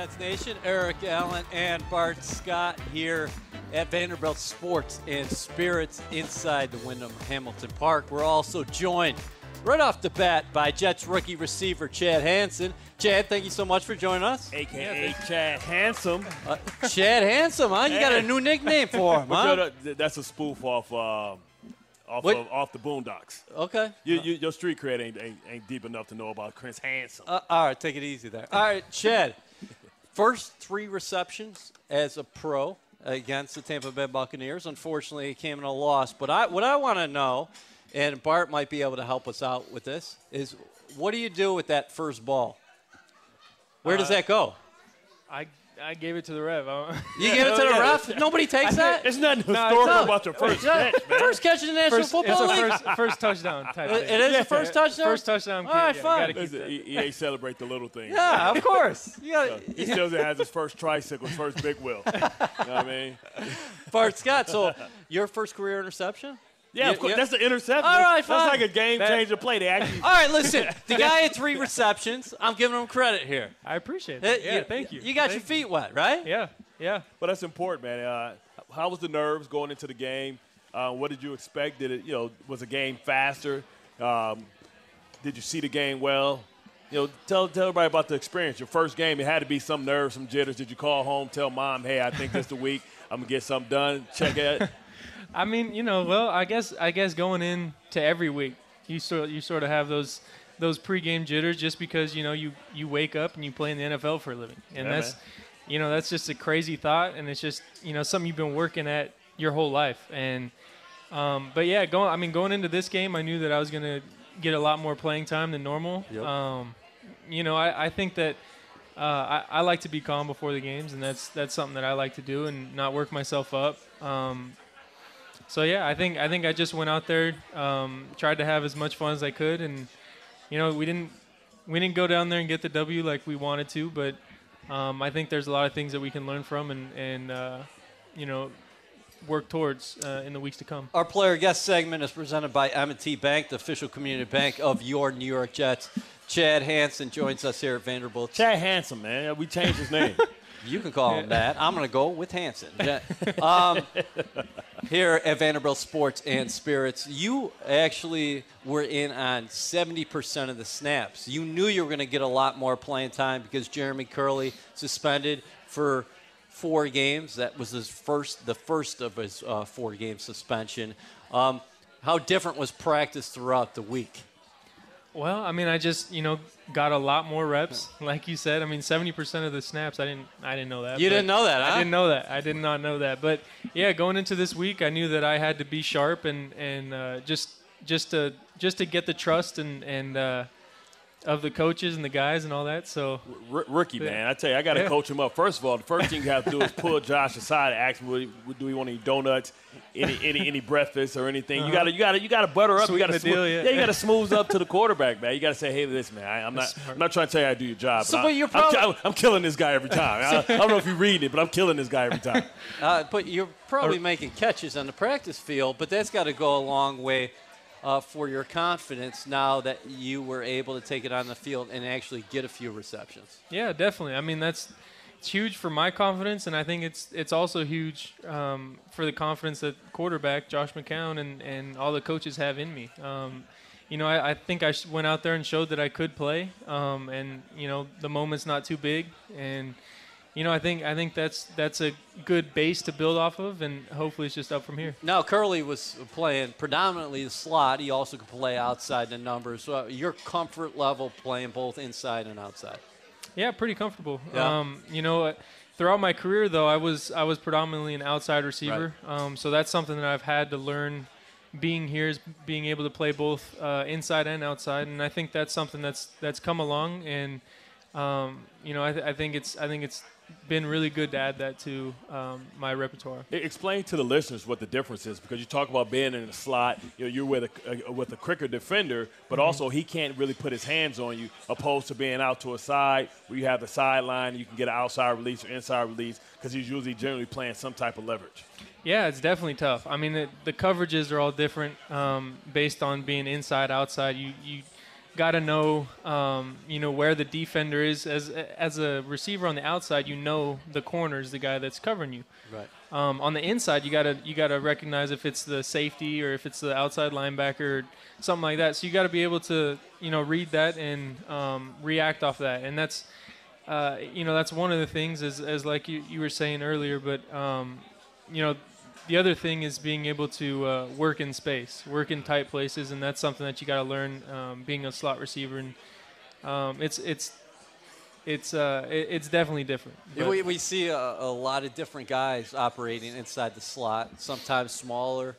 Good evening, Jets Nation. Eric Allen and Bart Scott here at Vanderbilt Sports and Spirits inside the Wyndham Hamilton Park. We're also joined right off the bat by Jets rookie receiver Chad Hansen. Chad, thank you so much for joining us. AKA Chad Handsome. Uh, Chad Handsome, huh? You got a new nickname for him, huh? That's a spoof off uh, off of, off the Boondocks. Okay. You, you, your street cred ain't, ain't ain't deep enough to know about Chris Handsome. Uh, all right, take it easy there. All right, Chad. First three receptions as a pro against the Tampa Bay Buccaneers. Unfortunately, it came in a loss. But I, what I want to know, and Bart might be able to help us out with this, is what do you do with that first ball? Where does Uh, that go? I I gave it to the ref. You give it to the ref? Nobody takes that? There's nothing No, historical no. about your first catch, man. First catch in the National First, Football it's a League. first, first touchdown type It- thing. it is the first touchdown? First touchdown. All right, yeah, fine. Gotta keep Listen, that. E- EA celebrate the little things. Yeah, of course. You got He still has his first tricycle, his first big wheel. You know what I mean? Bart Scott. So your first career interception? Yeah, Yeah, of course. yeah. That's the interception. All right, fine. That's like a game changer play. They actually All right, listen. The guy had three receptions. I'm giving him credit here. I appreciate it. Yeah, thank you. You got Thank your feet wet, right? Yeah, yeah. But that's important, man. Uh, how was the nerves going into the game? Uh, what did you expect? Did it, you know, was the game faster? Um, did you see the game well? You know, tell tell everybody about the experience. Your first game, it had to be some nerves, some jitters. Did you call home, tell mom, hey, I think this the week. I'm gonna get something done. Check it. I mean, you know, well, I guess I guess going in to every week, you sort you sort of have those those pregame jitters just because you know you you wake up and you play in the NFL for a living, and Yeah, that's man. you know that's just a crazy thought, and it's just you know something you've been working at your whole life, and um, but yeah, going I mean going into this game, I knew that I was gonna get a lot more playing time than normal. Yep. Um, you know, I, I think that. Uh, I, I like to be calm before the games, and that's that's something that I like to do, and not work myself up. Um, so yeah, I think I think I just went out there, um, tried to have as much fun as I could, and you know we didn't we didn't go down there and get the W like we wanted to, but um, I think there's a lot of things that we can learn from and and uh, you know work towards uh, in the weeks to come. Our player guest segment is presented by M&T Bank, the official community bank of your New York Jets. Chad Hansen joins us here at Vanderbilt. Chad Handsome, man. We changed his name. You can call him that. I'm going to go with Hansen. Um, here at Vanderbilt Sports and Spirits, you actually were in on 70% of the snaps. You knew you were going to get a lot more playing time because Jeremy Kerley suspended for four games. That was his first, the first of his uh, four-game suspension. Um, how different was practice throughout the week? Well, I mean, I just you know got a lot more reps, like you said. I mean, 70% of the snaps, I didn't I didn't know that. You didn't know that, huh? I didn't know that. I did not know that. But yeah, going into this week, I knew that I had to be sharp and and uh, just just to just to get the trust and and uh, of the coaches and the guys and all that. So R- rookie, man. I tell you, I got to Yeah. coach him up. First of all, the first thing you have to do is pull Josh aside and ask him, would he, would- do we want any donuts, any any any breakfast or anything? You got to you got to you got to butter up. you got to the deal, yeah. you got to smooth up to the quarterback, man. You got to say, hey, listen, man, I, I'm not I'm not trying to tell you how to do your job. So, I- but you're I'm, ki- I'm killing this guy every time. I, I don't know if you read it, but I'm killing this guy every time. Uh, but you're probably making catches on the practice field, but that's got to go a long way uh, for your confidence now that you were able to take it on the field and actually get a few receptions. yeah, definitely. I mean, that's it's huge for my confidence, and I think it's it's also huge um, for the confidence that quarterback Josh McCown and and all the coaches have in me. Um, you know, I, I think I went out there and showed that I could play, um, and you know, the moment's not too big, and you know, I think I think that's that's a good base to build off of, and hopefully it's just up from here. Now, Kerley was playing predominantly the slot. He also could play outside the numbers. So your comfort level playing both inside and outside. Yeah, pretty comfortable. Yeah. Um, you know, uh, throughout my career though, I was I was predominantly an outside receiver. Um, so that's something that I've had to learn. Being here is being able to play both uh, inside and outside, and I think that's something that's that's come along. And um, you know, I, th- I think it's I think it's been really good to add that to um, my repertoire. Explain to the listeners what the difference is because you talk about being in the slot. You know, you're with a, a with a quicker defender, but Mm-hmm. also he can't really put his hands on you, opposed to being out to a side where you have the sideline. You can get an outside release or inside release because he's usually generally playing some type of leverage. Yeah, it's definitely tough. I mean, the, the coverages are all different um, based on being inside, outside. You you got to know um, you know where the defender is. As as a receiver on the outside, you know the corner is the guy that's covering you. Right. Um, on the inside, you gotta you gotta recognize if it's the safety or if it's the outside linebacker or something like that. So you got to be able to you know read that and um, react off that. And that's uh, you know that's one of the things as, as like you, you were saying earlier. But um, you know the other thing is being able to uh, work in space, work in tight places, and that's something that you got to learn um, being a slot receiver. And um, it's it's it's uh, it's definitely different. We, we see a, a lot of different guys operating inside the slot, sometimes smaller,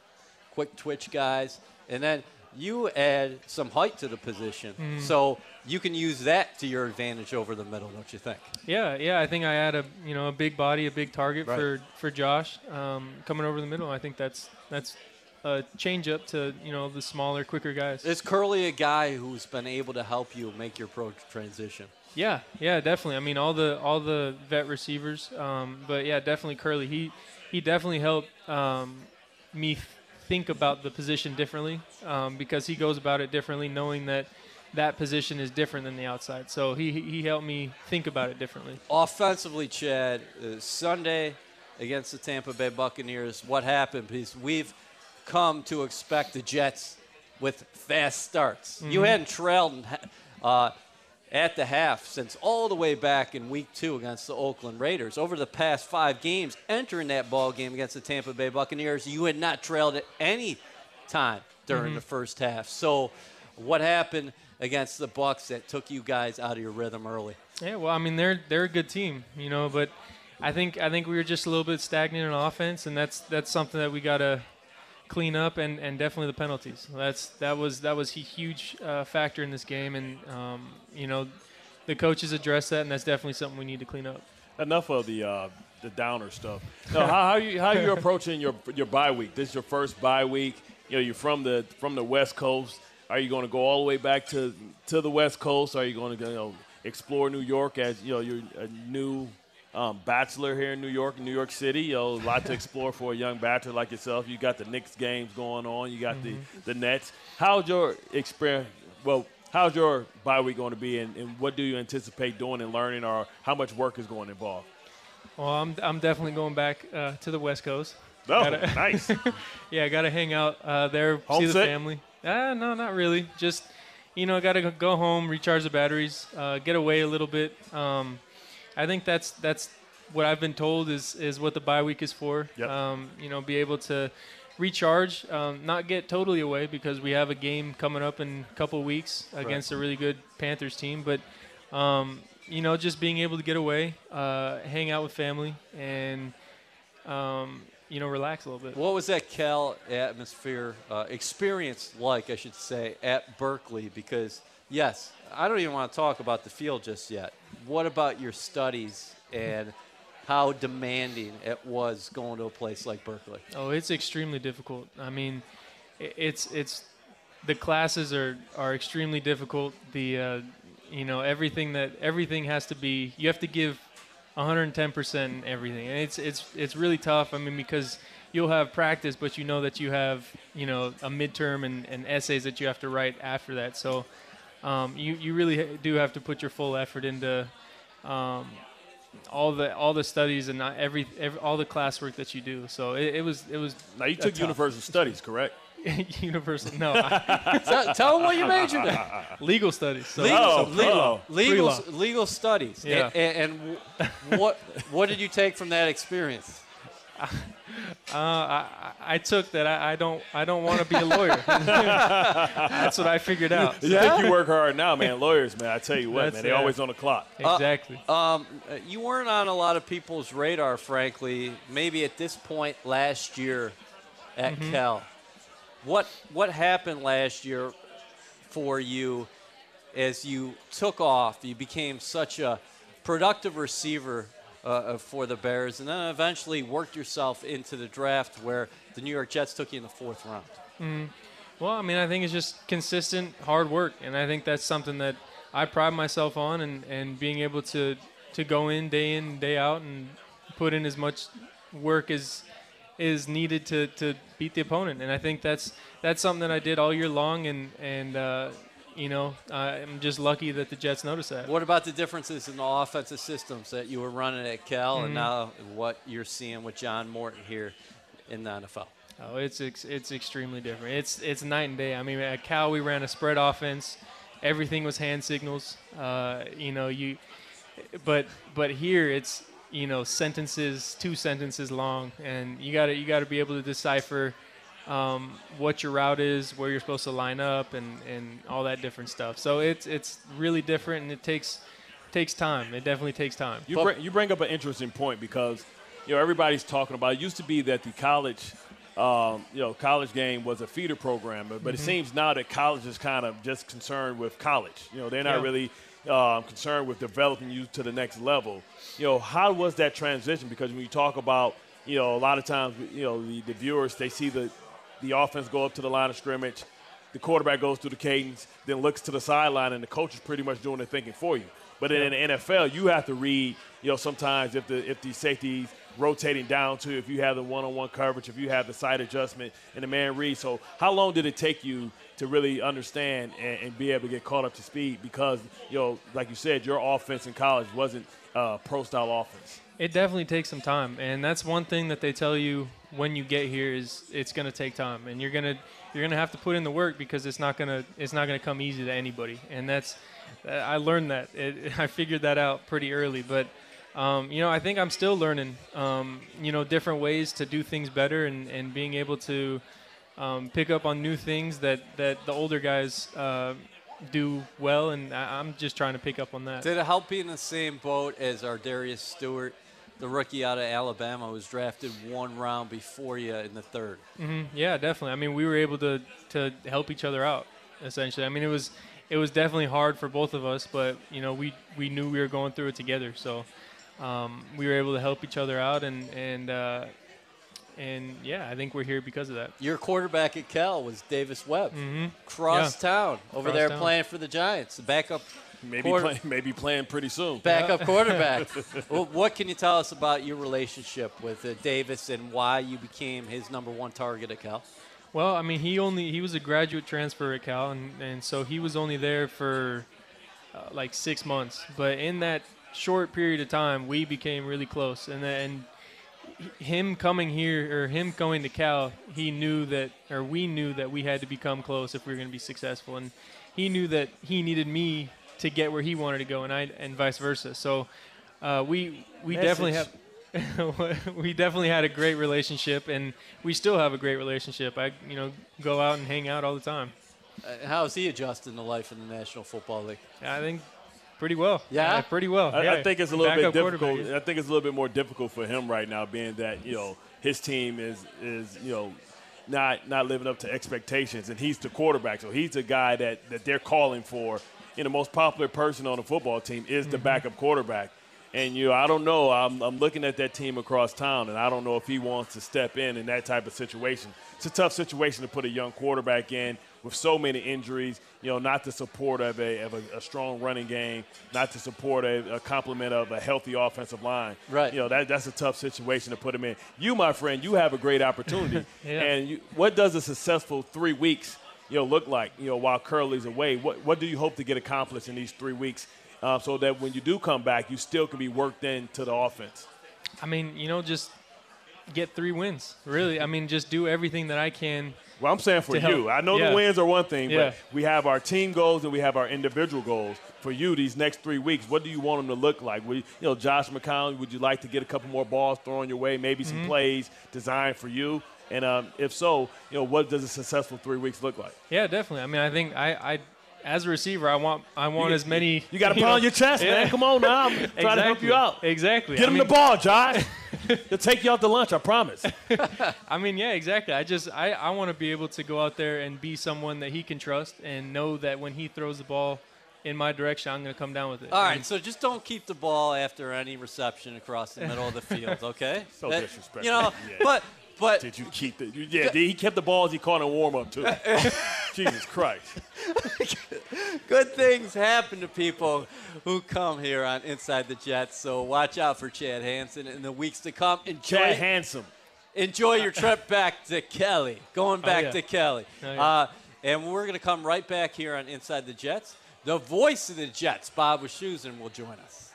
quick twitch guys. And then you add some height to the position. Mm. So you can use that to your advantage over the middle, don't you think? Yeah, yeah. I think I add a you know a big body, a big target Right. for for Josh um, coming over the middle. I think that's that's a change up to you know the smaller, quicker guys. Is Kerley a guy who's been able to help you make your pro transition? Yeah, yeah, definitely. I mean, all the all the vet receivers, um, but yeah, definitely Kerley. He he definitely helped um, me th- think about the position differently um, because he goes about it differently, knowing that that position is different than the outside. So he he helped me think about it differently. Offensively, Chad, uh, Sunday against the Tampa Bay Buccaneers, what happened? Because we've come to expect the Jets with fast starts. You hadn't trailed uh, at the half since all the way back in week two against the Oakland Raiders. Over the past five games, entering that ball game against the Tampa Bay Buccaneers, you had not trailed at any time during mm-hmm. the first half. So, what happened against the Bucks that took you guys out of your rhythm early? Yeah, well, I mean they're they're a good team, you know, but I think I think we were just a little bit stagnant in offense, and that's that's something that we gotta clean up, and, and definitely the penalties. That's that was that was a huge uh, factor in this game, and um, you know the coaches addressed that, and that's definitely something we need to clean up. Enough of the uh, the downer stuff. No, how, how you how you approaching your your bye week? This is your first bye week. You know, you're from the from the West Coast. Are you going to go all the way back to to the West Coast? Are you going to you know explore New York as you know you're a new um, bachelor here in New York, New York City? Know, a lot to explore for a young bachelor like yourself. You got the Knicks games going on. You got the the Nets. How's your experience? Well. How's your bye week going to be, and, and what do you anticipate doing and learning, or how much work is going involved? Well, I'm I'm definitely going back uh, to the West Coast. Oh, Gotta- nice. Yeah, I got to hang out uh, there, see the family. Ah, no, not really. Just, you know, got to go home, recharge the batteries, uh, get away a little bit. Um, I think that's that's what I've been told is is what the bye week is for. Yep. Um, you know, be able to recharge, um, not get totally away because we have a game coming up in a couple weeks against a really good Panthers team. But um, you know, just being able to get away, uh, hang out with family, and um, you know, relax a little bit. What was that Cal atmosphere uh, experience like, I should say, at Berkeley? Because, yes, I don't even want to talk about the field just yet. What about your studies and how demanding it was going to a place like Berkeley? Oh, it's extremely difficult. I mean, it's it's the classes are are extremely difficult. The uh, you know everything that everything has to be. You have to give 110 percent in everything, and it's it's it's really tough. I mean, because you'll have practice, but you know that you have you know a midterm and, and essays that you have to write after that. So um, you you really do have to put your full effort into. Um, all the all the studies and not every, every all the classwork that you do. So it, it was it was now you took tough. universal studies, correct? universal. No, I- tell, tell them what you majored in. legal studies. So, Legal, Oh, legal, oh. legal, Pre-law. legal studies. Yeah. And, and, and what what did you take from that experience? Uh, I, I I took that. I, I don't I don't want to be a lawyer. That's what I figured out. You think you work hard now, man. Lawyers, man. I tell you what, That's- man. They yeah. always on the clock. Exactly. Um, uh, you weren't on a lot of people's radar, frankly. Maybe at this point last year at Mm-hmm. Cal. What what happened last year for you as you took off? You became such a productive receiver uh, for the Bears, and then eventually worked yourself into the draft where the New York Jets took you in the fourth round. Well, I mean, I think it's just consistent hard work, and I think that's something that I pride myself on, and, and being able to to go in day in day out and put in as much work as is needed to, to beat the opponent, and I think that's that's something that I did all year long, and and uh, you know I'm just lucky that the Jets noticed that. What about the differences in the offensive systems that you were running at Cal Mm-hmm. and now what you're seeing with John Morton here in the NFL? Oh, it's ex- it's extremely different. It's it's night and day. I mean, at Cal we ran a spread offense. Everything was hand signals. Uh, you know, you, but but here it's you know sentences, two sentences long, and you got to you got to be able to decipher um, what your route is, where you're supposed to line up, and and all that different stuff. So it's it's really different, and it takes takes time. It definitely takes time. You bring, you bring up an interesting point because you know everybody's talking about. It used to be that the college, um, you know, college game was a feeder program, but, but it seems now that college is kind of just concerned with college. You know, they're not Yeah. really um, concerned with developing you to the next level. You know, how was that transition? Because when you talk about, you know, a lot of times, you know, the, the viewers they see the the offense go up to the line of scrimmage. The quarterback goes through the cadence, then looks to the sideline, and the coach is pretty much doing the thinking for you. But in the NFL, you have to read. You know, sometimes if the if the safeties rotating down to, if you have the one-on-one coverage, if you have the side adjustment, and the man read. So, how long did it take you to really understand and, and be able to get caught up to speed? Because you know, like you said, your offense in college wasn't uh, pro-style offense. It definitely takes some time, and that's one thing that they tell you when you get here is it's going to take time, and you're gonna you're gonna have to put in the work because it's not gonna it's not gonna come easy to anybody, and that's I learned that. It, I figured that out pretty early, but um, you know I think I'm still learning um, you know different ways to do things better and, and being able to um, pick up on new things that that the older guys uh, do well, and I, I'm just trying to pick up on that. Did it help be in the same boat as ArDarius Stewart, the rookie out of Alabama, was drafted one round before you in the third? Yeah, definitely. I mean, we were able to to help each other out essentially. I mean, it was it was definitely hard for both of us, but you know, we we knew we were going through it together, so um, we were able to help each other out, and and uh, and yeah, I think we're here because of that. Your quarterback at Cal was Davis Webb, cross Yeah. town over Cross there playing for the Giants, the backup Maybe Quarter- play, maybe playing pretty soon. backup quarterback. well, what can you tell us about your relationship with uh, Davis and why you became his number one target at Cal? Well, I mean, he only he was a graduate transfer at Cal, and, and so he was only there for uh, like six months. But in that short period of time, we became really close, and then him coming here or him going to Cal, he knew that, or we knew that we had to become close if we were going to be successful, and he knew that he needed me to get where he wanted to go, and I and vice versa. So uh, we we definitely have. we definitely had a great relationship, and we still have a great relationship. I, you know, go out and hang out all the time. Uh, how is he adjusting to life in the National Football League? I think pretty well. Yeah? pretty well. I, yeah. I think it's a little bit difficult. I think it's a little bit more difficult for him right now, being that you know his team is is you know not not living up to expectations, and he's the quarterback, so he's the guy that that they're calling for. You know, the most popular person on the football team is the backup quarterback. And you, know, I don't know. I'm, I'm looking at that team across town, and I don't know if he wants to step in in that type of situation. It's a tough situation to put a young quarterback in with so many injuries. You know, not the support of a of a, a strong running game, not to support a, a complement of a healthy offensive line. Right. You know, that that's a tough situation to put him in. You, my friend, you have a great opportunity. Yeah. And you, what does a successful three weeks, you know, look like? You know, while Kerley's away, what what do you hope to get accomplished in these three weeks? Uh, so that when you do come back, you still can be worked into the offense. I mean, you know, just get three wins. Really, I mean, just do everything that I can. Well, I'm saying for you. I know Yeah. the wins are one thing, Yeah. but we have our team goals and we have our individual goals. For you, these next three weeks, what do you want them to look like? Would you, you know, Josh McCown, would you like to get a couple more balls thrown your way? Maybe Mm-hmm. some plays designed for you. And um, if so, you know, what does a successful three weeks look like? Yeah, definitely. I mean, I think I, I as a receiver, I want I want You- as many. You got to know- pound your chest, Yeah. man. Come on now. I'm trying to help you out. Exactly. Get I him mean, the ball, Josh. He'll take you out to lunch, I promise. I mean, yeah, exactly. I just I, I want to be able to go out there and be someone that he can trust and know that when he throws the ball, in my direction, I'm going to come down with it. All right, And so just don't keep the ball after any reception across the middle of the field, okay? So That- disrespectful. You know, Yeah. but but Did you keep the? you- Yeah, he kept the balls he caught in warm up too. Jesus Christ. good things happen to people who come here on Inside the Jets. So watch out for Chad Hansen in the weeks to come. Enjoy Chad Handsome. enjoy your trip back to Cali. Going back yeah. to Cali. Oh, yeah. uh, and we're going to come right back here on Inside the Jets. The voice of the Jets, Bob Wischusen, will join us.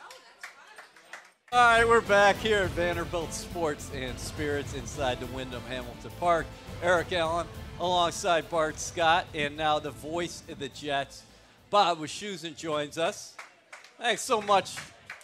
All right, we're back here at Vanderbilt Sports and Spirits inside the Wyndham Hamilton Park. Eric Allen alongside Bart Scott, and now the voice of the Jets, Bob Wischusen, joins us. Thanks so much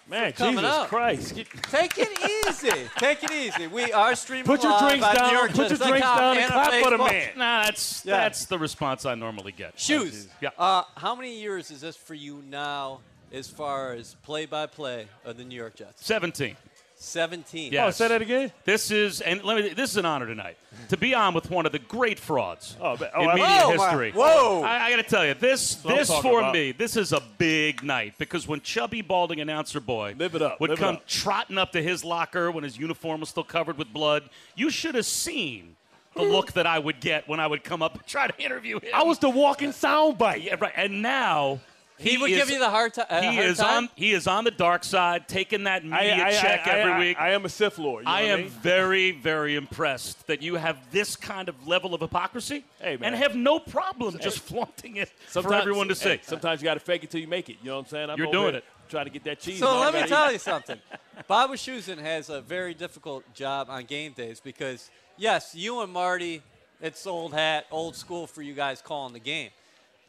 Man, coming Jesus up. Christ. Take it easy. Take it easy. We are streaming Put your live drinks on down. NewYork Put your Jets.com drinks down and and clap for the man. Nah, that's Yeah. that's the response I normally get. Shoes. Yeah. Uh, how many years is this for you now, as far as play-by-play of the New York Jets? 17. 17. Yeah. Oh, say that again. This is and let me. This is an honor tonight to be on with one of the great frauds Oh, but- oh, in media Oh, my- history. whoa. I, I got to tell you, this what this for about. me, this is a big night because when chubby balding announcer boy Live it up, would live it come up. trotting up to his locker when his uniform was still covered with blood, you should have seen the hmm. look that I would get when I would come up and try to interview him. I was the walking soundbite. yeah, right. And now He, would is- give you the hard, ti- uh, he hard is time. on he is on the dark side, taking that media I- check I- every I- week. I, am a Sith Lord. You know I am mean? very, very impressed that you have this kind of level of hypocrisy Hey, man. and have no problem just flaunting it for Sometimes- everyone to see. hey, sometimes you got to fake it till you make it. You know what I'm saying? I'm You're doing it. Trying to get that cheese. So let me gotta tell you something. Bob Wischusen has a very difficult job on game days because, yes, you and Marty, it's old hat, old school for you guys calling the game.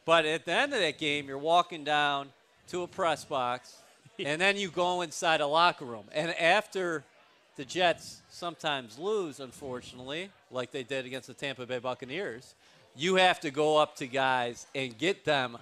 But at the end of that game, you're walking down to a press box, and then you go inside a locker room. And after the Jets sometimes lose, unfortunately, like they did against the Tampa Bay Buccaneers, you have to go up to guys and get them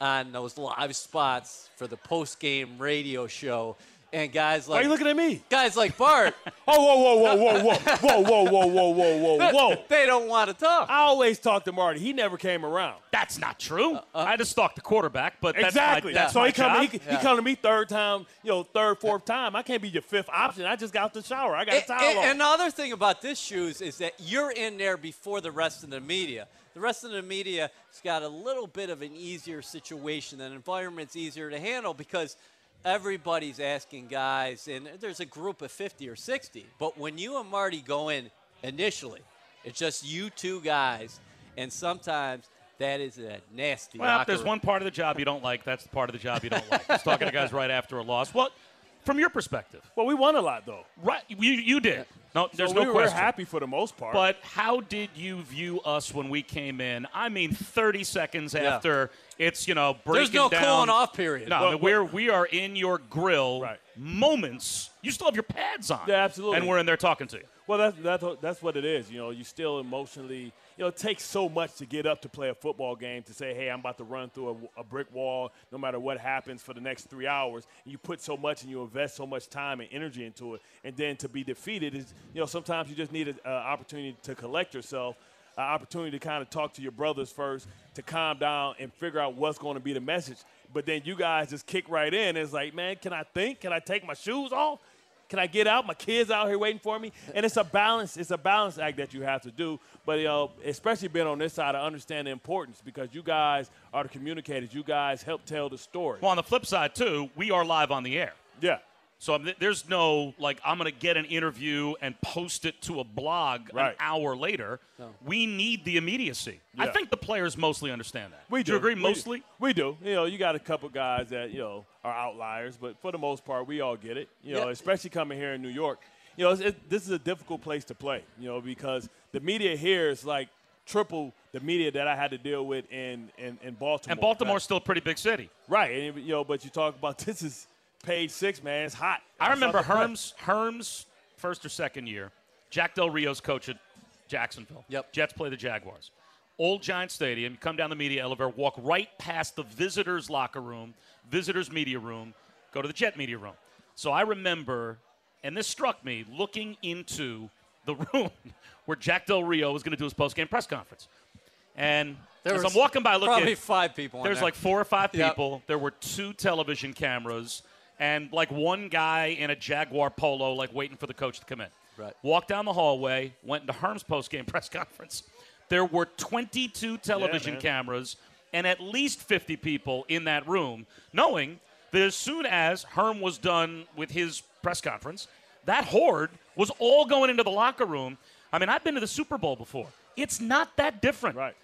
on those live spots for the post-game radio show. And guys Why are you looking at me? guys like Bart, Oh, whoa, whoa, whoa, whoa, whoa, whoa, whoa, whoa, whoa, whoa, whoa, whoa. they don't want to talk. I always talk to Marty. He never came around. That's not true. I just stalked the quarterback, but that's exactly. my, that's so my he come, job. he, he come to me third time, you know, third, fourth time. I can't be your fifth option. I just got out the shower. I got a towel and- on. and the other thing about this shoes is that you're in there before the rest of the media. The rest of the media has got a little bit of an easier situation. That environment's easier to handle because everybody's asking guys, and there's a group of 50 or 60. But when you and Marty go in initially, it's just you two guys, and sometimes that is a nasty. Well, if there's one part of the job you don't like, that's the part of the job you don't like. Just talking to guys right after a loss. Well, from your perspective, well, we won a lot, though. right? You you did. No, there's so no we were question. happy for the most part. But how did you view us when we came in? I mean, 30 seconds after it's you know breaking There's no down. cooling off period. No, I Well, mean, we're we are in your grill. Right. Moments. You still have your pads on. Yeah, absolutely. And we're in there talking to you. Well, that's, that's, that's what it is. You know, you still emotionally, you know, it takes so much to get up to play a football game to say, hey, I'm about to run through a, a brick wall no matter what happens for the next three hours. And you put so much and you invest so much time and energy into it. And then to be defeated is, you know, sometimes you just need an opportunity to collect yourself, an opportunity to kind of talk to your brothers first, to calm down and figure out what's going to be the message. But then you guys just kick right in. It's like, man, can I think? Can I take my shoes off? Can I get out? My kids out here waiting for me, and it's a balance. It's a balance act that you have to do. But you know, especially being on this side, I understand the importance because you guys are the communicators. You guys help tell the story. Well, on the flip side too, we are live on the air. Yeah, So I'm- there's no like I'm going to get an interview and post it to a blog an hour later. We need the immediacy. I think the players mostly understand that. we do. you agree? We- mostly. we do. You know, you got a couple guys that you know are outliers, but for the most part, we all get it. You know, Yeah. especially coming here in New York. You know, it's, it, this is a difficult place to play. You know, because the media here is like triple the media that I had to deal with in in, in Baltimore. And Baltimore's still a pretty big city. Right, and you know, but you talk about this is page six, man. It's hot. I remember It's off Herm's Herm's first or second year. Jack Del Rio's coach at Jacksonville. Yep. Jets play the Jaguars. Old Giant Stadium. You come down the media elevator, walk right past the visitors' locker room, visitors' media room, go to the Jet media room. So I remember, and this struck me, looking into the room where Jack Del Rio was going to do his post-game press conference. And There as was I'm walking by, looking, probably five people. in there's there. like four or five Yep. people. There were two television cameras and like one guy in a Jaguar polo, like waiting for the coach to come in. Right. Walked down the hallway, went into Herm's post game press conference. There were 22 television man. cameras and at least 50 people in that room, knowing that as soon as Herm was done with his press conference, that horde was all going into the locker room. I mean, I've been to the Super Bowl before. It's not that different Right.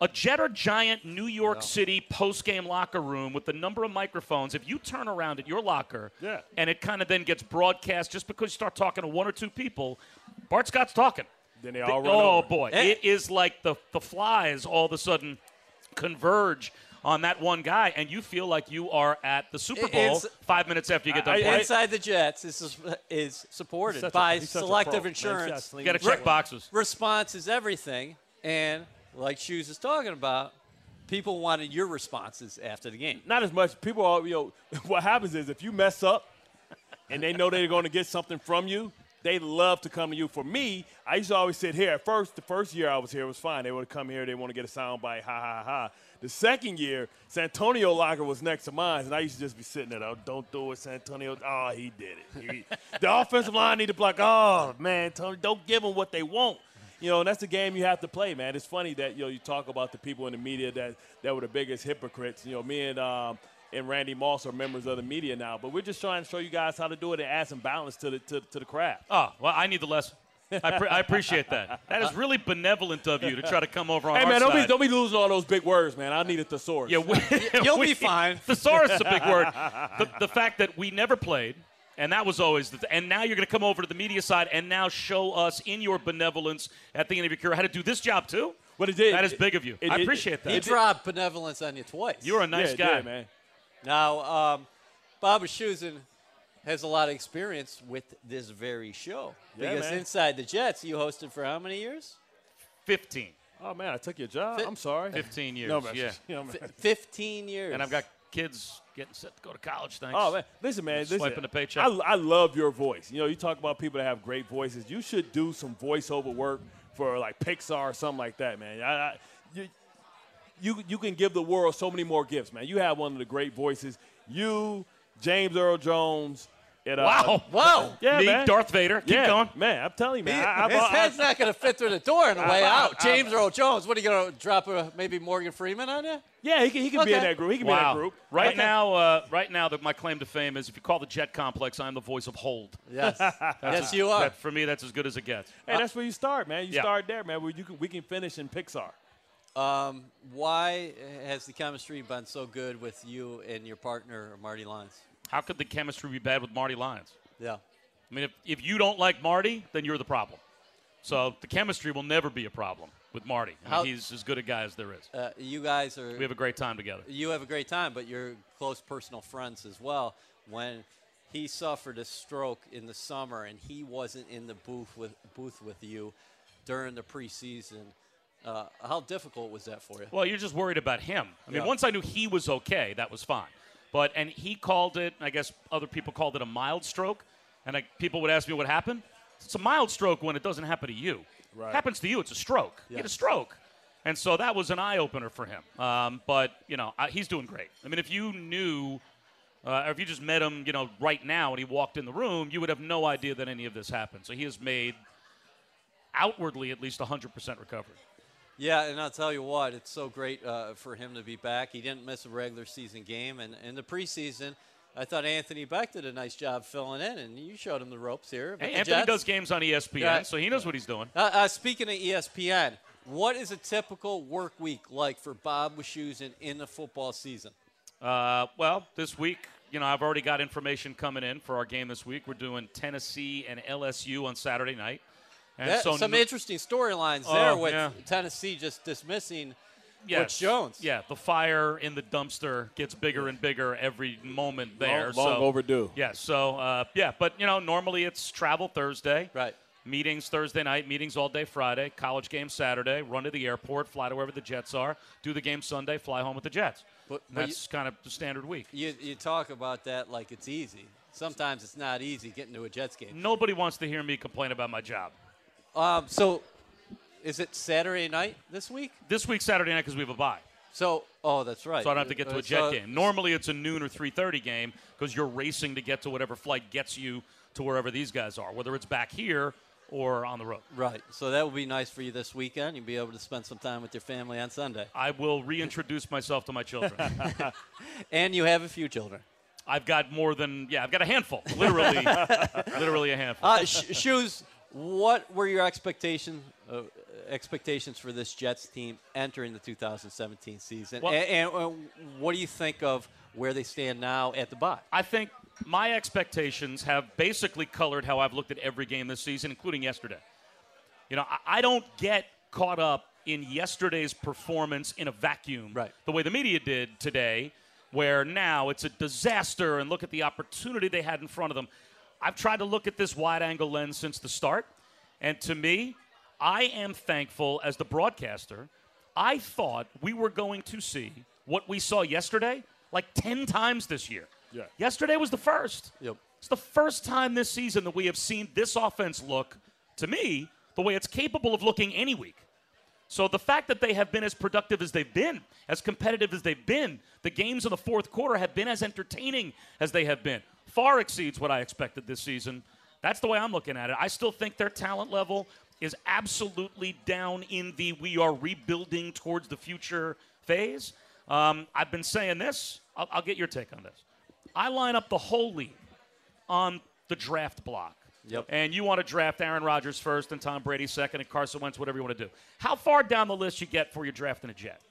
A jet or giant New York City post-game locker room with the number of microphones. If you turn around at your locker, Yeah. and it kind of then gets broadcast just because you start talking to one or two people, Bart Scott's talking. Then they The- all run oh over. boy, Eh. it is like the the flies all of a sudden converge on that one guy, and you feel like you are at the Super Bowl it's- five minutes after you get done I- I- playing. Inside the Jets is is supported by a Selective. Insurance. You got to check boxes. Response is everything, and like Shoes is talking about, people wanted your responses after the game. Not as much. People are, you know, what happens is if you mess up and they know they're going to get something from you, they love to come to you. For me, I used to always sit here. At first, the first year I was here was fine. They would come here, they want to get a sound bite, ha, ha, ha. The second year, Santonio Locker was next to mine, and I used to just be sitting there, oh, don't do it, Santonio. Oh, he did it. He- the offensive line need to block. Oh, man, Tony, don't give them what they want. You know, and that's the game you have to play, man. It's funny that you know you talk about the people in the media that that were the biggest hypocrites. You know, me and um, and Randy Moss are members of the media now, but we're just trying to show you guys how to do it and add some balance to the to, to the craft. Oh, well, I need the lesson. I, pre- I appreciate that. That is really benevolent of you to try to come over on Hey our man, don't be don't be losing all those big words, man. I need a thesaurus. Yeah, we, You'll we- be fine. Thesaurus is a big word. The, the fact that we never played, and that was always the. And now you're going to come over to the media side and now show us in your benevolence at the end of your career how to do this job too. But it did- That is big of you. it- I it- appreciate that. He dropped benevolence on you twice. You're a nice yeah, guy, did, man. Now, um, Bob Schusen has a lot of experience with this very show. Yeah, because man. inside the Jets, you hosted for how many years? 15. Oh man, I took your job. Fi- I'm sorry. 15 years. No, man. yeah. You know, man. F- 15 years. And I've got kids getting set to go to college. Thanks. Oh man, listen, man. Listen, Swiping the paycheck. I, I love your voice. You know, you talk about people that have great voices. You should do some voiceover work for like Pixar or something like that, man. I, I, you, you you can give the world so many more gifts, man. You have one of the great voices. You, James Earl Jones. And, uh, Wow. Whoa. Yeah, Me, man. Darth Vader. Keep yeah, going. man. I'm telling you, man. I, I've- His I- head's not going to fit through the door on the way I- out. James Earl Jones, what are you going to drop a maybe Morgan Freeman on you? Yeah, he can, he can be in that group. He can be in that group. Right Okay. now, uh, right now, the, my claim to fame is if you call the Jet Complex, I'm the voice of Hold. Yes. yes, you are. That, for me, that's as good as it gets. Hey, that's where you start, man. You Yeah. start there, man. Where you can, we can finish in Pixar. Um, why has the chemistry been so good with you and your partner, Marty Lyons? How could the chemistry be bad with Marty Lyons? Yeah. I mean, if, if you don't like Marty, then you're the problem. So the chemistry will never be a problem with Marty. I mean, How- he's as good a guy as there is. Uh, you guys are. We have a great time together. you have a great time, but you're close personal friends as well. When he suffered a stroke in the summer and he wasn't in the booth with booth with you during the preseason, uh, how difficult was that for you? Well, you're just worried about him. I mean, Yeah. once I knew he was okay, that was fine. But and he called it. I guess other people called it a mild stroke. And I, people would ask me what happened. It's a mild stroke when it doesn't happen to you. Right. Happens to you, it's a stroke. You get a stroke. And so that was an eye opener for him. Um, but you know, I, he's doing great. I mean, if you knew. Uh, or if you just met him, you know, right now and he walked in the room, you would have no idea that any of this happened. So he has made outwardly at least 100% recovery. Yeah, and I'll tell you what, it's so great uh, for him to be back. He didn't miss a regular season game, and in the preseason, I thought Anthony Becht did a nice job filling in, and you showed him the ropes here. Hey, Anthony Jets. does games on ESPN, Yeah. so he knows what he's doing. Uh, uh, speaking of ESPN, what is a typical work week like for Bob Wischusen in the football season? Uh, well, this week, you know, I've already got information coming in for our game this week. We're doing Tennessee and LSU on Saturday night. And Yeah, so some no- interesting storylines Oh, there with yeah. Tennessee just dismissing yes, Butch Jones. Yeah, the fire in the dumpster gets bigger and bigger every moment there. long so, overdue. Yeah, so, uh, yeah, but, you know, normally it's travel Thursday. Right. Meetings Thursday night, meetings all day Friday, college game Saturday, run to the airport, fly to wherever the Jets are, do the game Sunday, fly home with the Jets. But- but that's kind of the standard week. You, you talk about that like it's easy. Sometimes it's not easy getting to a Jets game. Nobody wants to hear me complain about my job. Um, so is it Saturday night this week? This week, Saturday night, because we have a bye. So, oh, that's right. So I don't have to get to Uh, a Jet so- game. Normally, it's a noon or 3:30 game because you're racing to get to whatever flight gets you to wherever these guys are, whether it's back here or on the road. Right. So that will be nice for you this weekend. You'll be able to spend some time with your family on Sunday. I will reintroduce myself to my children. And you have a few children. I've got more than yeah, I've got a handful, literally, literally a handful. Uh, sh- shoes. What were your expectations uh, expectations for this Jets team entering the 2017 season? Well- and, and what do you think of where they stand now at the bye? I think my expectations have basically colored how I've looked at every game this season, including yesterday. You know, I, I don't get caught up in yesterday's performance in a vacuum, Right. the way the media did today, where now it's a disaster and look at the opportunity they had in front of them. I've tried to look at this wide angle lens since the start, and to me, I am thankful as the broadcaster. I thought we were going to see what we saw yesterday like 10 times this year. Yeah. Yesterday was the first. Yep. It's the first time this season that we have seen this offense look, to me, the way it's capable of looking any week. So the fact that they have been as productive as they've been, as competitive as they've been, the games in the fourth quarter have been as entertaining as they have been, far exceeds what I expected this season. That's the way I'm looking at it. I still think their talent level is absolutely down in the we are rebuilding towards the future phase. Um, I've been saying this. I'll, I'll get your take on this. I line up the whole league on the draft block. Yep. And you want to draft Aaron Rodgers first and Tom Brady second and Carson Wentz, whatever you want to do. How far down the list you get before you're drafting a Jet?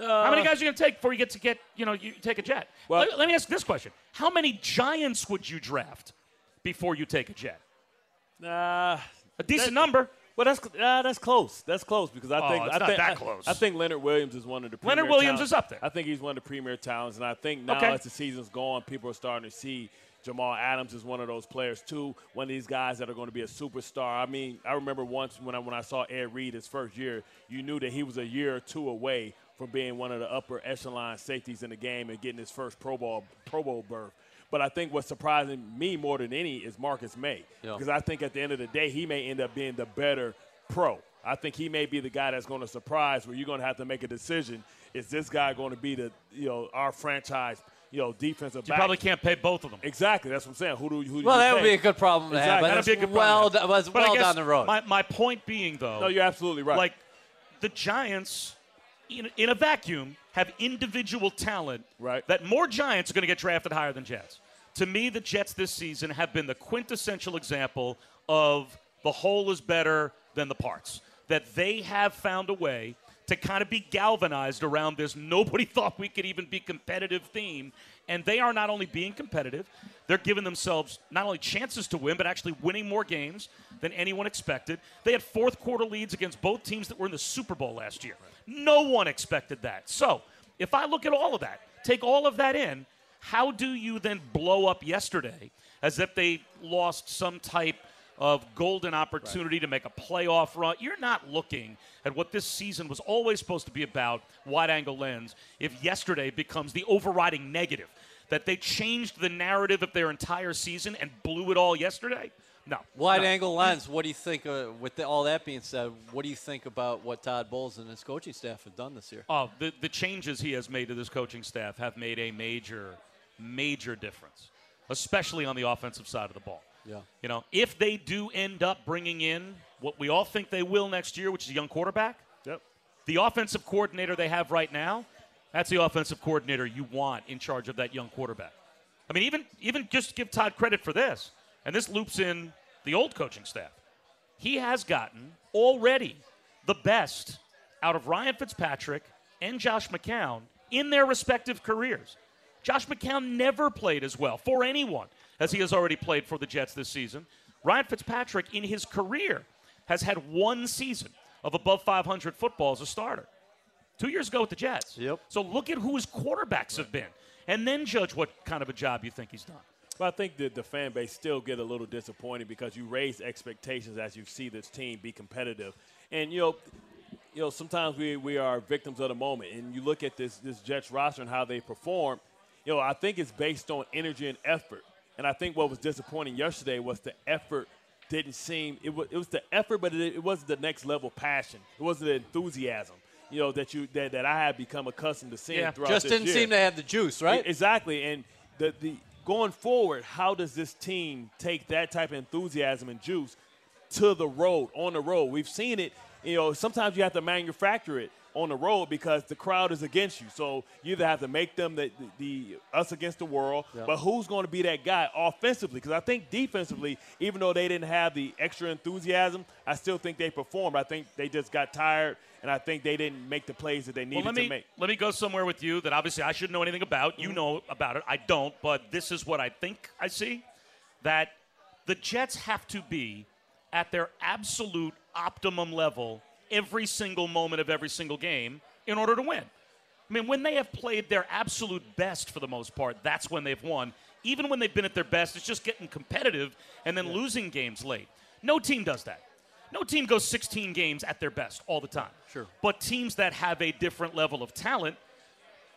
How many guys are you going to take before you get to get, you know, you take a Jet? Well- let, let me ask this question. How many Giants would you draft before you take a Jet? Nah, A decent number. Well, that's uh, that's close. That's close because I Oh, think I not think that I- close. I, think Leonard Williams is one of the Leonard Williams talents. is up there. I think he's one of the premier talents, and I think now Okay. as the season's going, people are starting to see Jamal Adams is one of those players too. One of these guys that are going to be a superstar. I mean, I remember once when I when I saw Ed Reed his first year, you knew that he was a year or two away from being one of the upper echelon safeties in the game and getting his first Pro Bowl Pro Bowl berth. But I think what's surprising me more than any is Marcus Maye. Yeah. Because I think at the end of the day, he may end up being the better pro. I think he may be the guy that's going to surprise where you're going to have to make a decision. Is this guy going to be the, you know, our franchise, you know, defensive You back? probably can't pay both of them. Exactly. That's what I'm saying. Who do, who do Well, you that would be a good problem to have. Exactly. But That'd be a good well, problem. that was But I well guess down the road. My, my point being, though, No, you're absolutely right. like the Giants, in, in a vacuum, have individual talent Right. that more Giants are going to get drafted higher than Jets. To me, the Jets this season have been the quintessential example of the whole is better than the parts. That they have found a way to kind of be galvanized around this nobody thought we could even be competitive theme. And they are not only being competitive, they're giving themselves not only chances to win, but actually winning more games than anyone expected. They had fourth quarter leads against both teams that were in the Super Bowl last year. No one expected that. So if I look at all of that, take all of that in, how do you then blow up yesterday as if they lost some type of golden opportunity to make a playoff run? You're not looking at what this season was always supposed to be about, wide angle lens, if yesterday becomes the overriding negative. That they changed the narrative of their entire season and blew it all yesterday? No. Wide No. angle lens. What do you think? Uh, with the, all that being said, what do you think about what Todd Bowles and his coaching staff have done this year? Oh, the, the changes he has made to this coaching staff have made a major, major difference, especially on the offensive side of the ball. Yeah. You know, if they do end up bringing in what we all think they will next year, which is a young quarterback, Yep. the offensive coordinator they have right now, that's the offensive coordinator you want in charge of that young quarterback. I mean, even even just give Todd credit for this, and this loops in the old coaching staff. He has gotten already the best out of Ryan Fitzpatrick and Josh McCown in their respective careers. Josh McCown never played as well for anyone as he has already played for the Jets this season. Ryan Fitzpatrick in his career has had one season of above 500 football as a starter. Two years ago with the Jets. Yep. So look at who his quarterbacks have been, and then judge what kind of a job you think he's done. But I think that the fan base still get a little disappointed because you raise expectations as you see this team be competitive. And you know, you know, sometimes we, we are victims of the moment. And you look at this this Jets roster and how they perform, you know, I think it's based on energy and effort. And I think what was disappointing yesterday was the effort didn't seem it was, it was the effort, but it, it wasn't the next level passion. It wasn't the enthusiasm. You know that you that, that I have become accustomed to seeing Yeah. throughout Just didn't year. seem to have the juice, right? Exactly, and the the going forward, how does this team take that type of enthusiasm and juice to the road on the road? We've seen it. You know, sometimes you have to manufacture it on the road because the crowd is against you. So you either have to make them the, the, the us against the world, but who's going to be that guy offensively? Because I think defensively, even though they didn't have the extra enthusiasm, I still think they performed. I think they just got tired, and I think they didn't make the plays that they needed Well, let me to make. let me go somewhere with you that obviously I shouldn't know anything about. Mm-hmm. You know about it. I don't, but this is what I think I see that the Jets have to be at their absolute optimum level every single moment of every single game in order to win. I mean, when they have played their absolute best for the most part, that's when they've won. Even when they've been at their best, it's just getting competitive and then losing games late. No team does that. No team goes 16 games at their best all the time. Sure. But teams that have a different level of talent,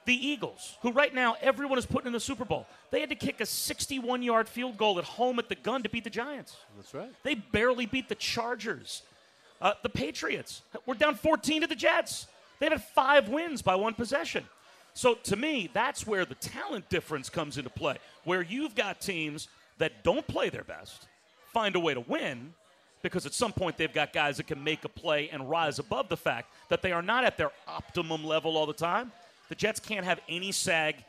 the Eagles, who right now everyone is putting in the Super Bowl, they had to kick a 61 yard field goal at home at the gun to beat the Giants. That's right. They barely beat the Chargers. Uh, the Patriots were down 14 to the Jets. They've had five wins by one possession. So to me, that's where the talent difference comes into play, where you've got teams that don't play their best, find a way to win, because at some point they've got guys that can make a play and rise above the fact that they are not at their optimum level all the time. The Jets can't have any sag,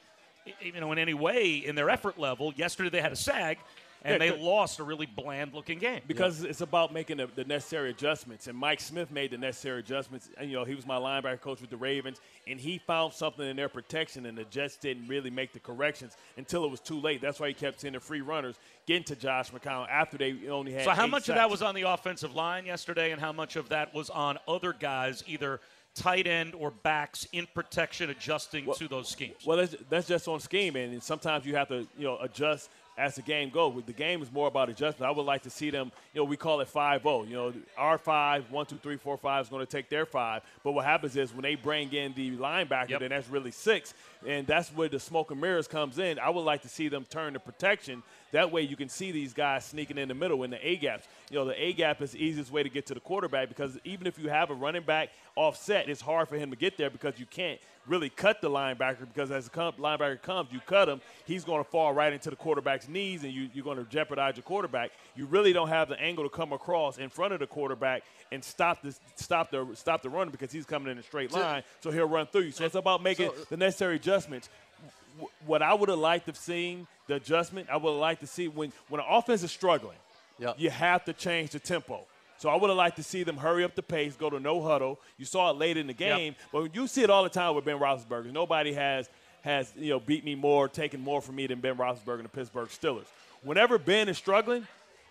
you know, in any way in their effort level. Yesterday they had a sag, and they lost a really bland-looking game. because it's about making the, the necessary adjustments. And Mike Smith made the necessary adjustments. And, you know, he was my linebacker coach with the Ravens, and he found something in their protection, and the Jets didn't really make the corrections until it was too late. That's why he kept seeing the free runners getting to Josh McCown after they only had. So how much of that was on the offensive line yesterday, and how much of that was on other guys, either tight end or backs in protection, adjusting to those schemes? Well, that's, that's just on scheme, and sometimes you have to, you know, adjust as the game goes. The game is more about adjustment. I would like to see them, you know, we call it 5-0. You know, our five, one, two, three, four, five is going to take their five. But what happens is when they bring in the linebacker, Yep. then that's really six, and that's where the smoke and mirrors comes in. I would like to see them turn to protection. That way you can see these guys sneaking in the middle in the A gaps. You know, the A gap is the easiest way to get to the quarterback because even if you have a running back offset, it's hard for him to get there because you can't really cut the linebacker because as the linebacker comes, you cut him, he's going to fall right into the quarterback's knees and you, you're going to jeopardize your quarterback. You really don't have the angle to come across in front of the quarterback and stop the stop the stop the run because he's coming in a straight line, so he'll run through you. So it's about making the necessary adjustments. W- What I would have liked to have seen the adjustment, I would have liked to see when when an offense is struggling, Yep. you have to change the tempo. So I would have liked to see them hurry up the pace, go to no huddle. You saw it late in the game, but you see it all the time with Ben Roethlisberger. Nobody has has you know beat me more, taken more from me than Ben Roethlisberger and the Pittsburgh Steelers. Whenever Ben is struggling,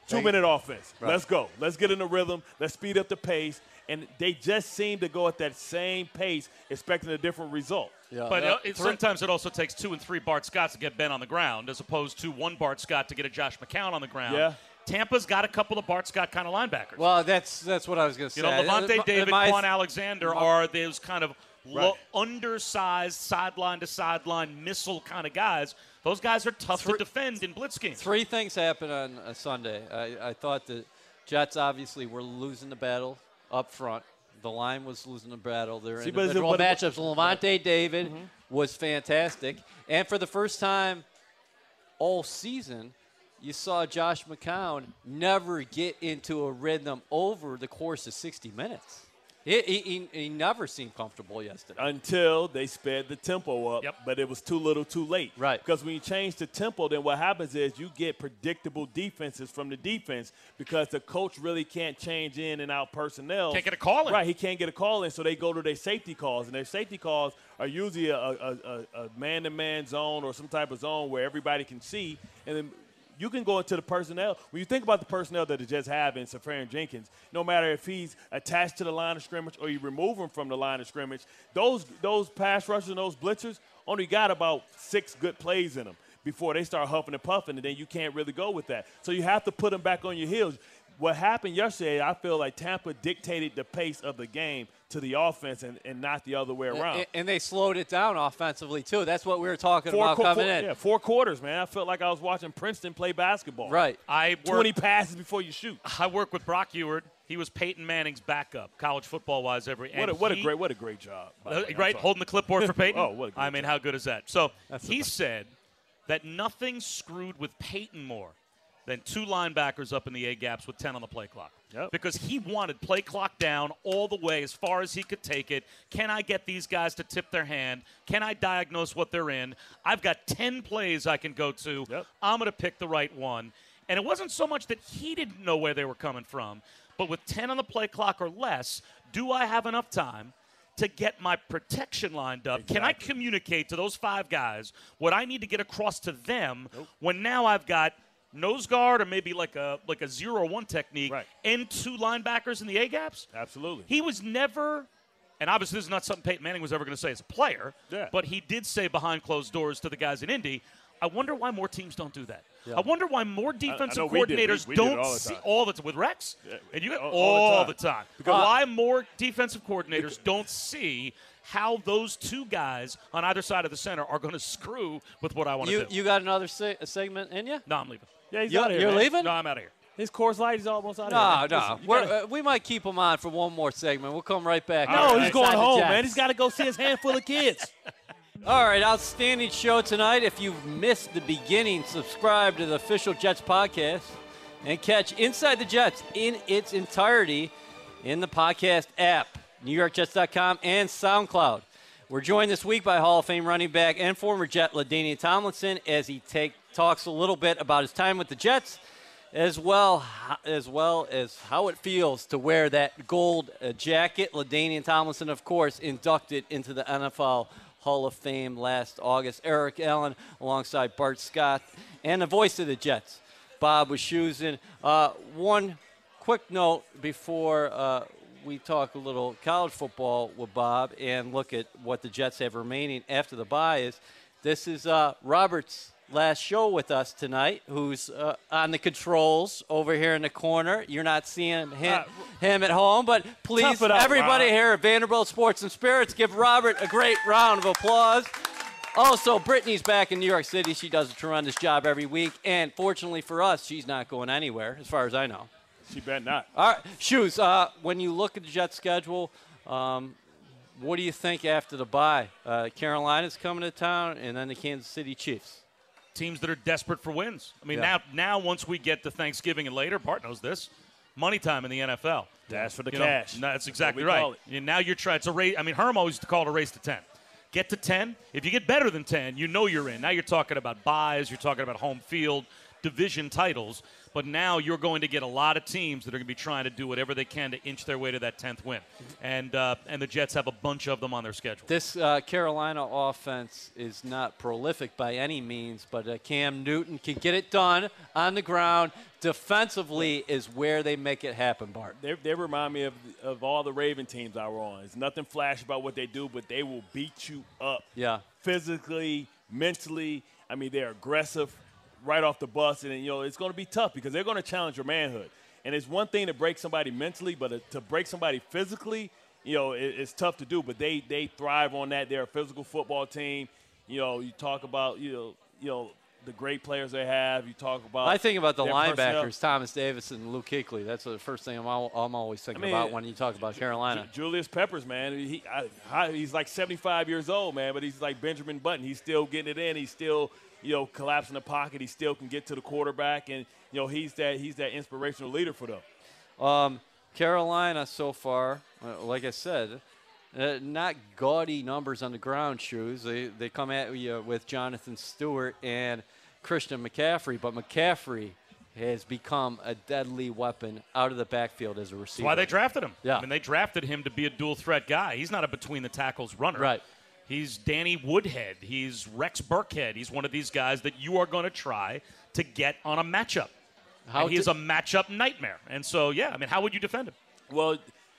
two minute offense. Let's go. Let's get in the rhythm. Let's speed up the pace. And they just seem to go at that same pace, expecting a different result. Yeah. But Yeah. uh, it, sometimes it also takes two and three Bart Scotts to get Ben on the ground, as opposed to one Bart Scott to get a Josh McCown on the ground. Yeah. Tampa's got a couple of Bart Scott kind of linebackers. Well, that's that's what I was going to say. you know, Lavonte Uh, David, my- Kwon Alexander are those kind of lo- undersized, sideline to sideline missile kind of guys. Those guys are tough to defend in blitz games. Three things happened on uh, Sunday. I, I thought the Jets obviously were losing the battle up front. The line was losing the battle. Their See, but is it individual what- matchups. Lavonte David was fantastic, and for the first time all season, you saw Josh McCown never get into a rhythm over the course of 60 minutes. He, he, he, he never seemed comfortable yesterday. until they sped the tempo up, Yep. but it was too little too late. Right. Because when you change the tempo, then what happens is you get predictable defenses from the defense because the coach really can't change in and out personnel. Can't get a call in. Right, he can't get a call in, so they go to their safety calls, and their safety calls are usually a, a, a, a man-to-man zone or some type of zone where everybody can see, and then you can go into the personnel. When you think about the personnel that the Jets have in Seferian-Jenkins, no matter if he's attached to the line of scrimmage or you remove him from the line of scrimmage, those those pass rushers and those blitzers only got about six good plays in them before they start huffing and puffing, and then you can't really go with that. So you have to put them back on your heels. What happened yesterday, I feel like Tampa dictated the pace of the game to the offense and, and not the other way around. And, and they slowed it down offensively too. That's what we were talking about qu- coming four, in. Yeah, four quarters, man. I felt like I was watching Princeton play basketball. Right. I work, 20 passes before you shoot. I work with Brock Huard. He was Peyton Manning's backup, college football wise. Every What a, and what a great what a great job. by Uh, way. Right, holding the clipboard for Peyton. Oh, what a great I mean, job. how good is that? So That's he said that nothing screwed with Peyton more than two linebackers up in the A gaps with 10 on the play clock. Yep. Because he wanted play clock down all the way as far as he could take it. Can I get these guys to tip their hand? Can I diagnose what they're in? I've got 10 plays I can go to. Yep. I'm going to pick the right one. And it wasn't so much that he didn't know where they were coming from, but with 10 on the play clock or less, do I have enough time to get my protection lined up? Can I communicate to those five guys what I need to get across to them when now I've got nose guard or maybe like a like a zero one technique Right. and two linebackers in the A gaps? Absolutely. He was never, and obviously this is not something Peyton Manning was ever going to say as a player, Yeah. but he did say behind closed doors to the guys in Indy. I wonder why more teams don't do that. I wonder why more defensive know we did. We- coordinators we don't all see all the time with Rex, Yeah, and you all- all, all the the time. time. Because why more defensive coordinators don't see how those two guys on either side of the center are going to screw with what I want to You do. you got another se- segment in you? no, I'm leaving. Yeah, he's You- out of here. you're man. leaving? No, I'm out of here. His course light is almost out of No, here. no. Listen, We're, gotta- uh, we might keep him on for one more segment. We'll come right back. no, he's going home, man. He's got to go see his handful of kids. All right, outstanding show tonight. If you've missed the beginning, subscribe to the official Jets podcast and catch Inside the Jets in its entirety in the podcast app, NewYorkJets.com and SoundCloud. We're joined this week by Hall of Fame running back and former Jet LaDainian Tomlinson as he take, talks a little bit about his time with the Jets, as well as well as how it feels to wear that gold uh, jacket. LaDainian Tomlinson, of course, inducted into the NFL Hall of Fame last August. Eric Allen alongside Bart Scott and the voice of the Jets, Bob Wischusen. Uh, one quick note before uh, we talk a little college football with Bob and look at what the Jets have remaining after the bye is this is uh, Robert's last show with us tonight, who's uh, on the controls over here in the corner. You're not seeing him, Uh, him at home, but please, out, everybody Rob. here at Vanderbilt Sports and Spirits, give Robert a great round of applause. Also, Brittany's back in New York City. She does a tremendous job every week. And fortunately for us, she's not going anywhere, as far as I know. She bet not. All right, Shoes, uh, when you look at the Jets schedule, um, what do you think after the bye? Uh, Carolina's coming to town, and then the Kansas City Chiefs. Teams that are desperate for wins. I mean, Yeah. now now once we get to Thanksgiving and later, Bart knows this. Money time in the NFL. Dash for the You know, cash. that's exactly call right. And now you're trying. It's a race. I mean, Herm always used to call it a race to ten. Get to ten. If you get better than ten, you know you're in. Now you're talking about byes. You're talking about home field, division titles. But now you're going to get a lot of teams that are going to be trying to do whatever they can to inch their way to that tenth win. And uh, and the Jets have a bunch of them on their schedule. This uh, Carolina offense is not prolific by any means, but uh, Cam Newton can get it done on the ground. Defensively is where they make it happen, Bart. They, they remind me of, of all the Raven teams I were on. It's nothing flash about what they do, but they will beat you up Yeah. physically, mentally. I mean, they're aggressive right off the bus, and you know it's going to be tough because they're going to challenge your manhood. And it's one thing to break somebody mentally, but uh, to break somebody physically, you know, it, it's tough to do. But they they thrive on that. They're a physical football team. You know, you talk about you know you know the great players they have. You talk about I think about the linebackers, personnel. Thomas Davis and Luke Kuechly. That's the first thing I'm, al- I'm always thinking I mean, about when you talk about Carolina. Julius Peppers, man, he I, he's like 75 years old, man, but he's like Benjamin Button. He's still getting it in. He's still, you know, collapsing the pocket. He still can get to the quarterback, and you know, he's that he's that inspirational leader for them. Um, Carolina so far, uh, like I said, uh, not gaudy numbers on the ground shoes. They they come at you with Jonathan Stewart and Christian McCaffrey, but McCaffrey has become a deadly weapon out of the backfield as a receiver. That's why they drafted him. Yeah. I mean, they drafted him to be a dual threat guy. He's not a between the tackles runner. Right. He's Danny Woodhead. He's Rex Burkhead. He's one of these guys that you are going to try to get on a matchup. How and he is a matchup nightmare. And so, yeah, I mean, how would you defend him? Well,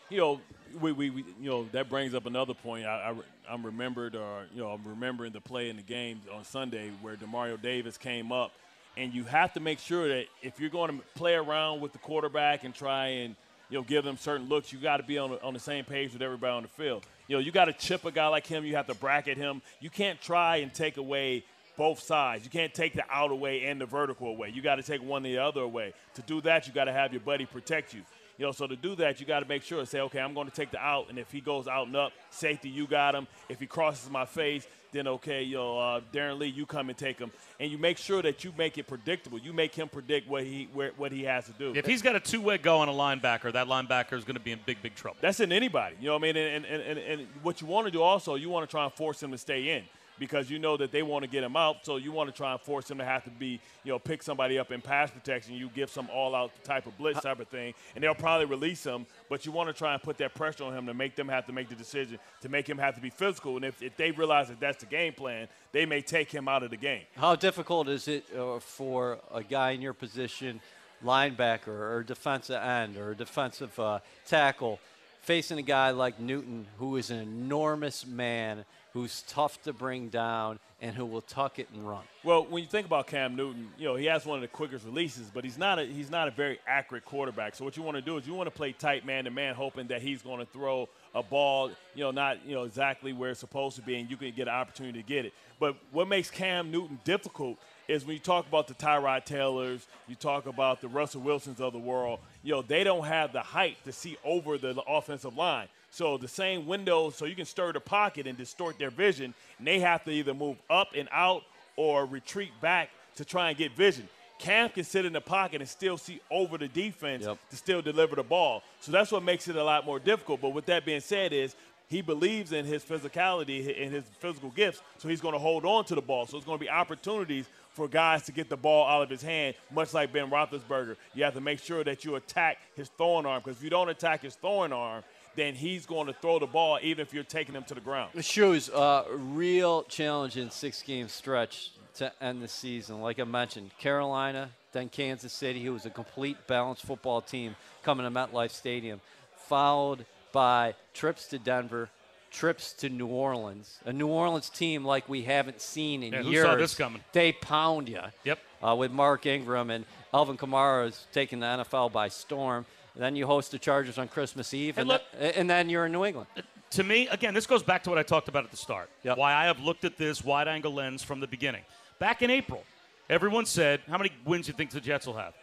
you know, we, we, we you know that brings up another point. I, I I'm remembered, or you know, I'm remembering the play in the game on Sunday where Demario Davis came up And you have to make sure that if you're going to play around with the quarterback and try and you know give them certain looks, you got to be on on the same page with everybody on the field. You know, you got to chip a guy like him. You have to bracket him. You can't try and take away both sides. You can't take the out away and the vertical away. You got to take one the other away. To do that, you got to have your buddy protect you. You know, so to do that, you got to make sure and say, okay, I'm going to take the out, and if he goes out and up, safety, you got him. If he crosses my face, then okay, know, uh, Darron Lee, you come and take him, and you make sure that you make it predictable. You make him predict what he where, what he has to do. If he's got a two-way go on a linebacker, that linebacker is going to be in big, big trouble. That's in anybody. You know what I mean? And, and, and, and what you want to do also, you want to try and force him to stay in because you know that they want to get him out. So you want to try and force him to have to be, you know, pick somebody up in pass protection. You give some all-out type of blitz type of thing, and they'll probably release him. But you want to try and put that pressure on him to make them have to make the decision, to make him have to be physical. And if, if they realize that that's the game plan, they may take him out of the game. How difficult is it uh, for a guy in your position, linebacker or defensive end or defensive uh, tackle, facing a guy like Newton, who is an enormous man, who's tough to bring down, and who will tuck it and run? Well, when you think about Cam Newton, you know he has one of the quickest releases, but he's not a he's not a very accurate quarterback. So what you want to do is you want to play tight man to man, hoping that he's going to throw a ball, you know, not you know exactly where it's supposed to be, and you can get an opportunity to get it. But what makes Cam Newton difficult is when you talk about the Tyrod Taylors, you talk about the Russell Wilsons of the world. You know, they don't have the height to see over the offensive line. So the same window, so you can stir the pocket and distort their vision, and they have to either move up and out or retreat back to try and get vision. Cam can sit in the pocket and still see over the defense Yep. to still deliver the ball. So that's what makes it a lot more difficult. But with that being said, is he believes in his physicality and his physical gifts, so he's going to hold on to the ball. So it's going to be opportunities for guys to get the ball out of his hand, much like Ben Roethlisberger. You have to make sure that you attack his throwing arm because if you don't attack his throwing arm, then he's going to throw the ball even if you're taking him to the ground. The shoes, a real challenging six game stretch to end the season. Like I mentioned, Carolina, then Kansas City, who was a complete balanced football team coming to MetLife Stadium, followed by trips to Denver, trips to New Orleans. A New Orleans team like we haven't seen in Yeah, who years. saw this coming? They pound you. Yep. Uh, with Mark Ingram and Alvin Kamara is taking the NFL by storm. And then you host the Chargers on Christmas Eve, Hey, and, look- and then you're in New England. Uh, to me, again, this goes back to what I talked about at the start. Yep. Why I have looked at this wide angle lens from the beginning. Back in April, everyone said, How many wins do you think the Jets will have?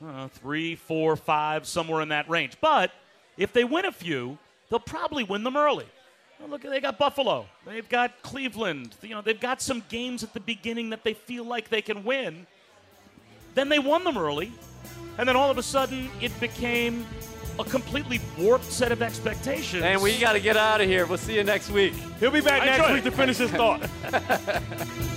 Know, three, four, five, somewhere in that range. But if they win a few, they'll probably win them early. Well, look, they got Buffalo. They've got Cleveland. You know, they've got some games at the beginning that they feel like they can win. Then they won them early, and then all of a sudden it became a completely warped set of expectations. And we got to get out of here. We'll see you next week. He'll be back I next week it. to finish his thought.